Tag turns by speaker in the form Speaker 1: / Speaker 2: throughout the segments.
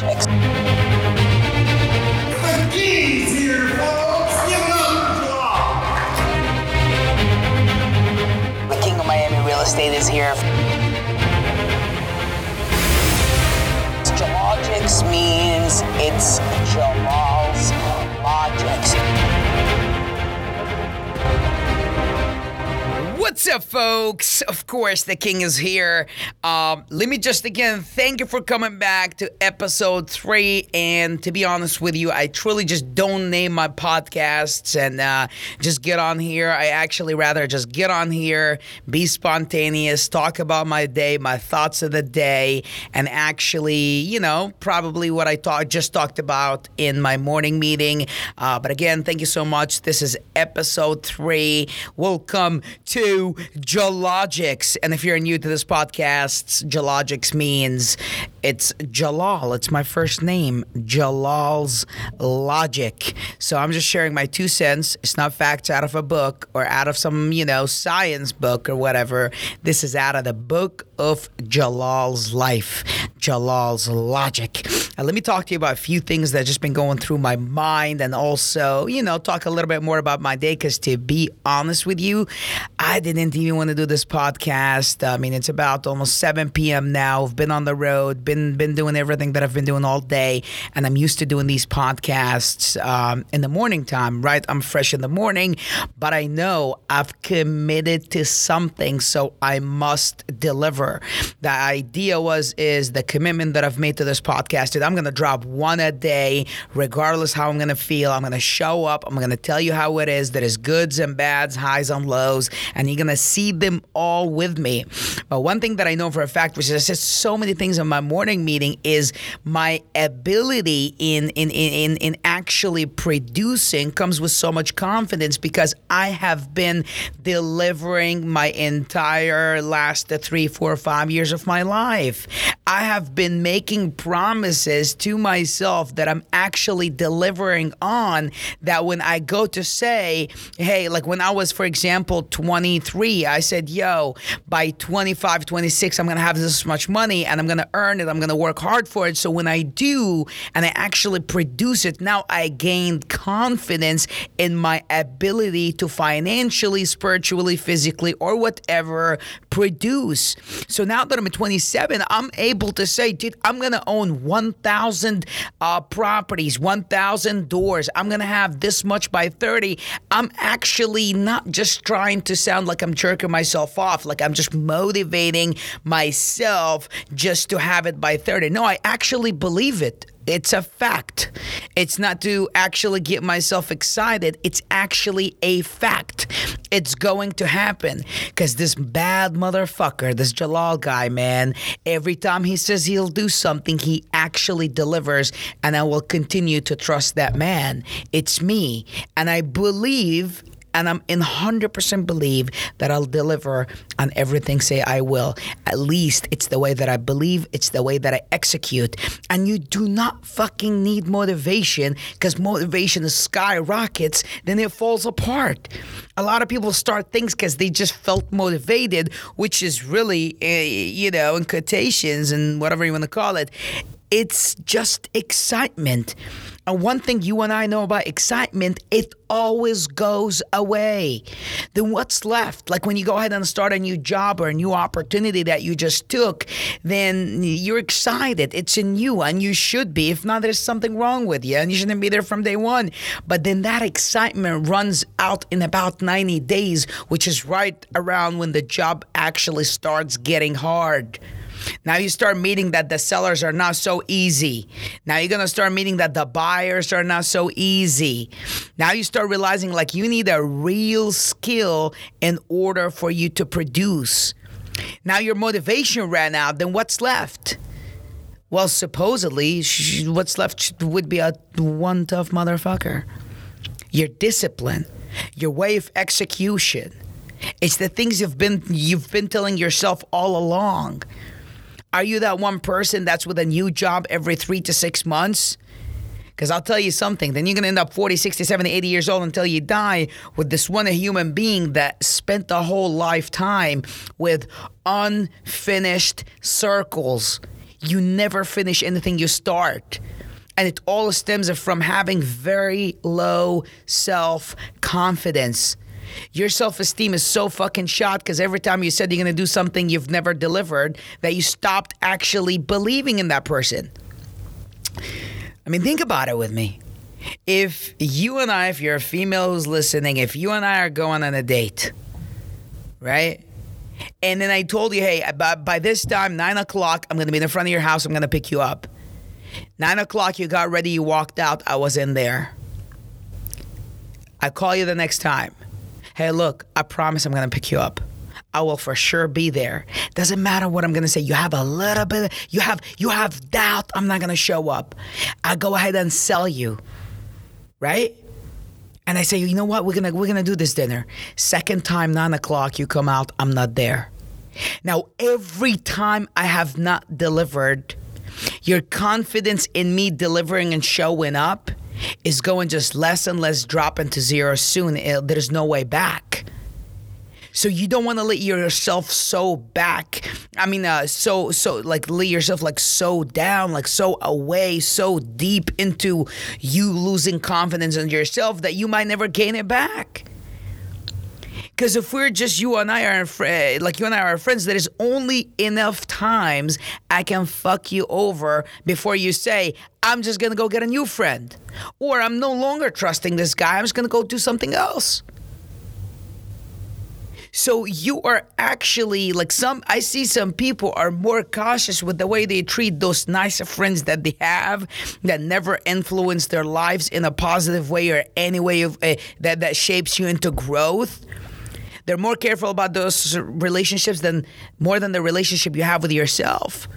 Speaker 1: Jalogics.
Speaker 2: What's up, folks? Of course, the king is here. Um, let me just again thank you for coming back to episode three. And to be honest with you, I truly just don't name my podcasts and uh, just get on here. I actually rather just get on here, be spontaneous, talk about my day, my thoughts of the day, and actually, you know, probably what I talk, just talked about in my morning meeting. Uh, but again, thank you so much. This is episode three. Welcome to Jalogics. And if you're new to this podcast, Jalogics means it's Jalal. It's my first name, Jalal's Logic. So I'm just sharing my two cents. It's not facts out of a book or out of some, you know, science book or whatever. This is out of the book of Jalal's life, Jalal's Logic. Now, let me talk to you about a few things that just been going through my mind and also, you know, talk a little bit more about my day because to be honest with you, I didn't even want to do this podcast. I mean, it's about almost 7 p.m. now. I've been on the road, been been doing everything that I've been doing all day, and I'm used to doing these podcasts um, in the morning time, right? I'm fresh in the morning, but I know I've committed to something, so I must deliver. The idea was is the commitment that I've made to this podcast I'm going to drop one a day, regardless how I'm going to feel. I'm going to show up. I'm going to tell you how it is. There is goods and bads, highs and lows, and you're going to see them all with me. But one thing that I know for a fact, which is I said so many things in my morning meeting, is my ability in in in in actually producing comes with so much confidence because I have been delivering my entire last three, four, five years of my life. I have been making promises to myself that I'm actually delivering on. That when I go to say, hey, like when I was, for example, 23, I said, yo, by 25, 26, I'm going to have this much money and I'm going to earn it. I'm going to work hard for it. So when I do and I actually produce it, now I gained confidence in my ability to financially, spiritually, physically, or whatever produce. So now that I'm 27, I'm able to say, dude, I'm going to own 1,000 uh, properties, 1,000 doors. I'm going to have this much by 30. I'm actually not just trying to sound like I'm jerking myself off, like I'm just motivating myself just to have it by 30. No, I actually believe it. It's a fact. It's not to actually get myself excited. It's actually a fact. It's going to happen. Because this bad motherfucker, this Jalal guy, man, every time he says he'll do something, he actually delivers. And I will continue to trust that man. It's me. And I believe and I'm in 100% believe that I'll deliver on everything say I will. At least it's the way that I believe, it's the way that I execute. And you do not fucking need motivation because motivation skyrockets, then it falls apart. A lot of people start things because they just felt motivated, which is really, uh, you know, in quotations and whatever you want to call it, it's just excitement. And one thing you and I know about excitement, it always goes away. Then what's left? Like when you go ahead and start a new job or a new opportunity that you just took, then you're excited. It's in you and you should be. If not, there's something wrong with you and you shouldn't be there from day one. But then that excitement runs out in about 90 days, which is right around when the job actually starts getting hard. Now you start meeting that the sellers are not so easy. Now you're going to start meeting that the buyers are not so easy. Now you start realizing like you need a real skill in order for you to produce. Now your motivation ran out, then what's left? Well, supposedly, what's left would be a one tough motherfucker. Your discipline, your way of execution. It's the things you've been you've been telling yourself all along. Are you that one person that's with a new job every three to six months? Because I'll tell you something, then you're going to end up 40, 60, 70, 80 years old until you die with this one human being that spent the whole lifetime with unfinished circles. you never finish anything you start. And it all stems from having very low self confidence. Your self esteem is so fucking shot because every time you said you're gonna do something you've never delivered, that you stopped actually believing in that person. I mean, think about it with me. If you and I, if you're a female who's listening, if you and I are going on a date, right? And then I told you, hey, by, by this time, nine o'clock, I'm gonna be in the front of your house, I'm gonna pick you up. Nine o'clock, you got ready, you walked out, I was in there. I call you the next time. Hey, look, I promise I'm gonna pick you up. I will for sure be there. Doesn't matter what I'm gonna say. You have a little bit. You have you have doubt. I'm not gonna show up. I go ahead and sell you, right? And I say, you know what? We're gonna we're gonna do this dinner. Second time, nine o'clock. You come out. I'm not there. Now every time I have not delivered, your confidence in me delivering and showing up is going just less and less dropping to zero soon. It- there's no way back. So you don't want to let yourself so back. I mean, uh, so so like let yourself like so down, like so away, so deep into you losing confidence in yourself that you might never gain it back. Because if we're just you and I are fr- like you and I are friends, there is only enough times I can fuck you over before you say I'm just gonna go get a new friend, or I'm no longer trusting this guy. I'm just gonna go do something else. So you are actually like some I see some people are more cautious with the way they treat those nice friends that they have that never influence their lives in a positive way or any way of uh, that that shapes you into growth. They're more careful about those relationships than more than the relationship you have with yourself.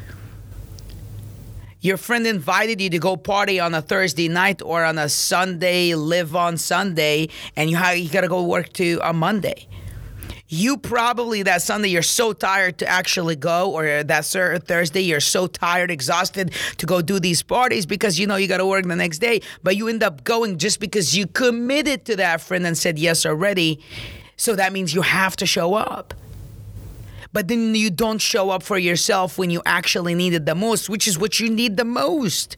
Speaker 2: Your friend invited you to go party on a Thursday night or on a Sunday, live on Sunday, and you have, you got to go work to on Monday you probably that Sunday you're so tired to actually go, or that Thursday you're so tired, exhausted to go do these parties because you know you got to work the next day. But you end up going just because you committed to that friend and said yes already. So that means you have to show up. But then you don't show up for yourself when you actually need it the most, which is what you need the most.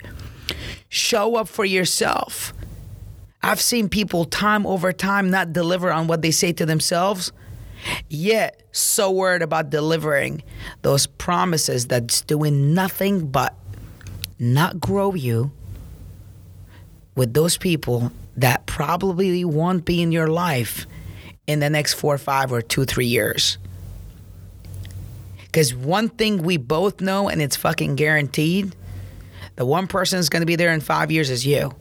Speaker 2: Show up for yourself. I've seen people time over time not deliver on what they say to themselves yet so worried about delivering those promises that's doing nothing but not grow you with those people that probably won't be in your life in the next four, five, or two, three years. Because one thing we both know, and it's fucking guaranteed, the one person that's going to be there in five years is you.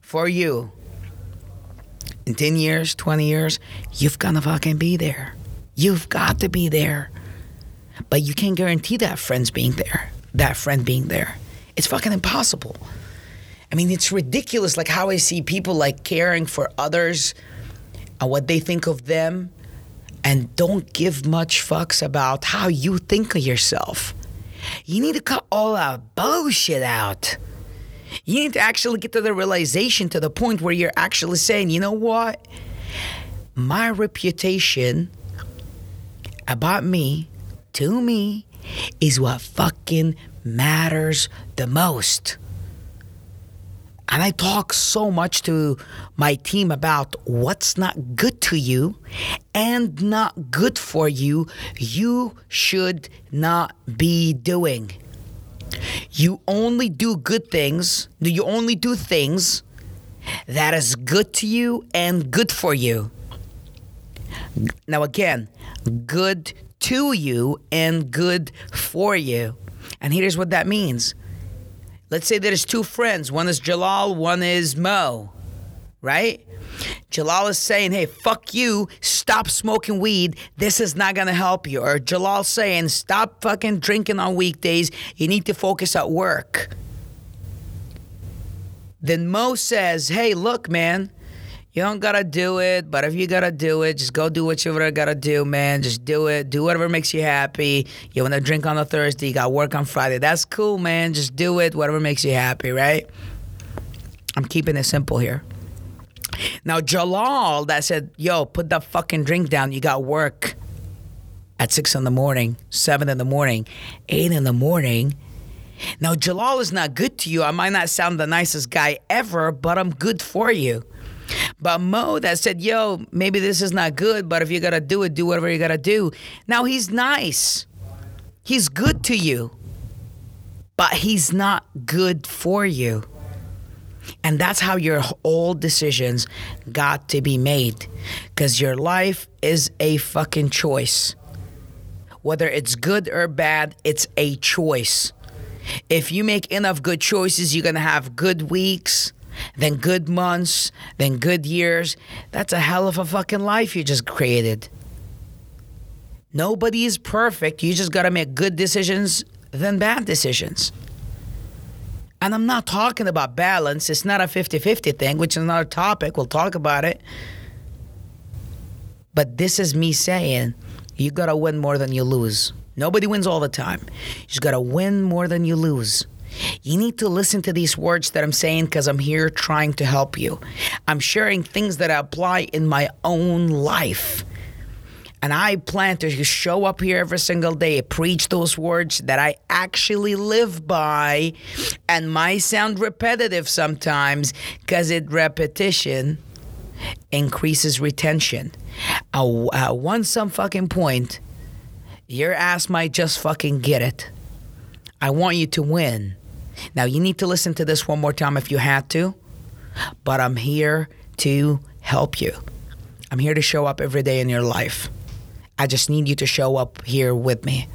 Speaker 2: For you in 10 years, 20 years, you've to fucking be there. You've got to be there. But you can't guarantee that friend's being there, that friend being there. It's fucking impossible. I mean, it's ridiculous, like how I see people like caring for others and what they think of them and don't give much fucks about how you think of yourself. You need to cut all that bullshit out. You need to actually get to the realization to the point where you're actually saying, you know what? My reputation about me, to me, is what fucking matters the most. And I talk so much to my team about what's not good to you and not good for you, you should not be doing. You only do good things. You only do things that is good to you and good for you. Now, again, good to you and good for you. And here's what that means. Let's say there's two friends. One is Jalal, one is Mo, right? Jalal is saying, hey, fuck you, stop smoking weed. This is not gonna help you. Or Jalal saying, stop fucking drinking on weekdays. You need to focus at work. Then Mo says, hey, look, man, you don't gotta do it, but if you gotta do it, just go do what you gotta do, man. Just do it. Do whatever makes you happy. You wanna drink on a Thursday, you got work on Friday. That's cool, man. Just do it, whatever makes you happy, right? I'm keeping it simple here. Now Jalal that said, "Yo, put that fucking drink down. You got work." at six in the morning, seven in the morning, eight in the morning. Now, Jalal is not good to you. I might not sound the nicest guy ever, but I'm good for you. But Mo that said, yo, maybe this is not good, but if you gotta do it, do whatever you gotta do. Now he's nice. He's good to you. But he's not good for you. And that's how your all decisions got to be made. Because your life is a fucking choice. Whether it's good or bad, it's a choice. If you make enough good choices, you're going to have good weeks, then good months, then good years. That's a hell of a fucking life you just created. Nobody is perfect. You just got to make good decisions than bad decisions. And I'm not talking about balance. It's not a 50 50 thing, which is another topic. We'll talk about it. But this is me saying you got to win more than you lose. Nobody wins all the time. You just got to win more than you lose. You need to listen to these words that I'm saying because I'm here trying to help you. I'm sharing things that I apply in my own life. And I plan to show up here every single day, preach those words that I actually live by, and might sound repetitive sometimes because it repetition increases retention. At, one some fucking point, your ass might just fucking get it. I want you to win. Now, you need to listen to this one more time if you had to, but I'm here to help you. I'm here to show up every day in your life. I just need you to show up here with me.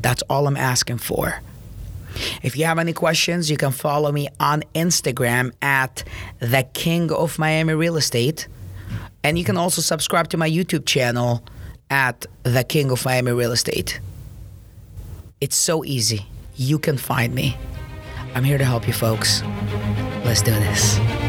Speaker 2: That's all I'm asking for. If you have any questions, you can follow me on Instagram at the King of Miami Real Estate. And you can also subscribe to my YouTube channel at the King of Miami Real Estate. It's so easy. You can find me. I'm here to help you, folks. Let's do this.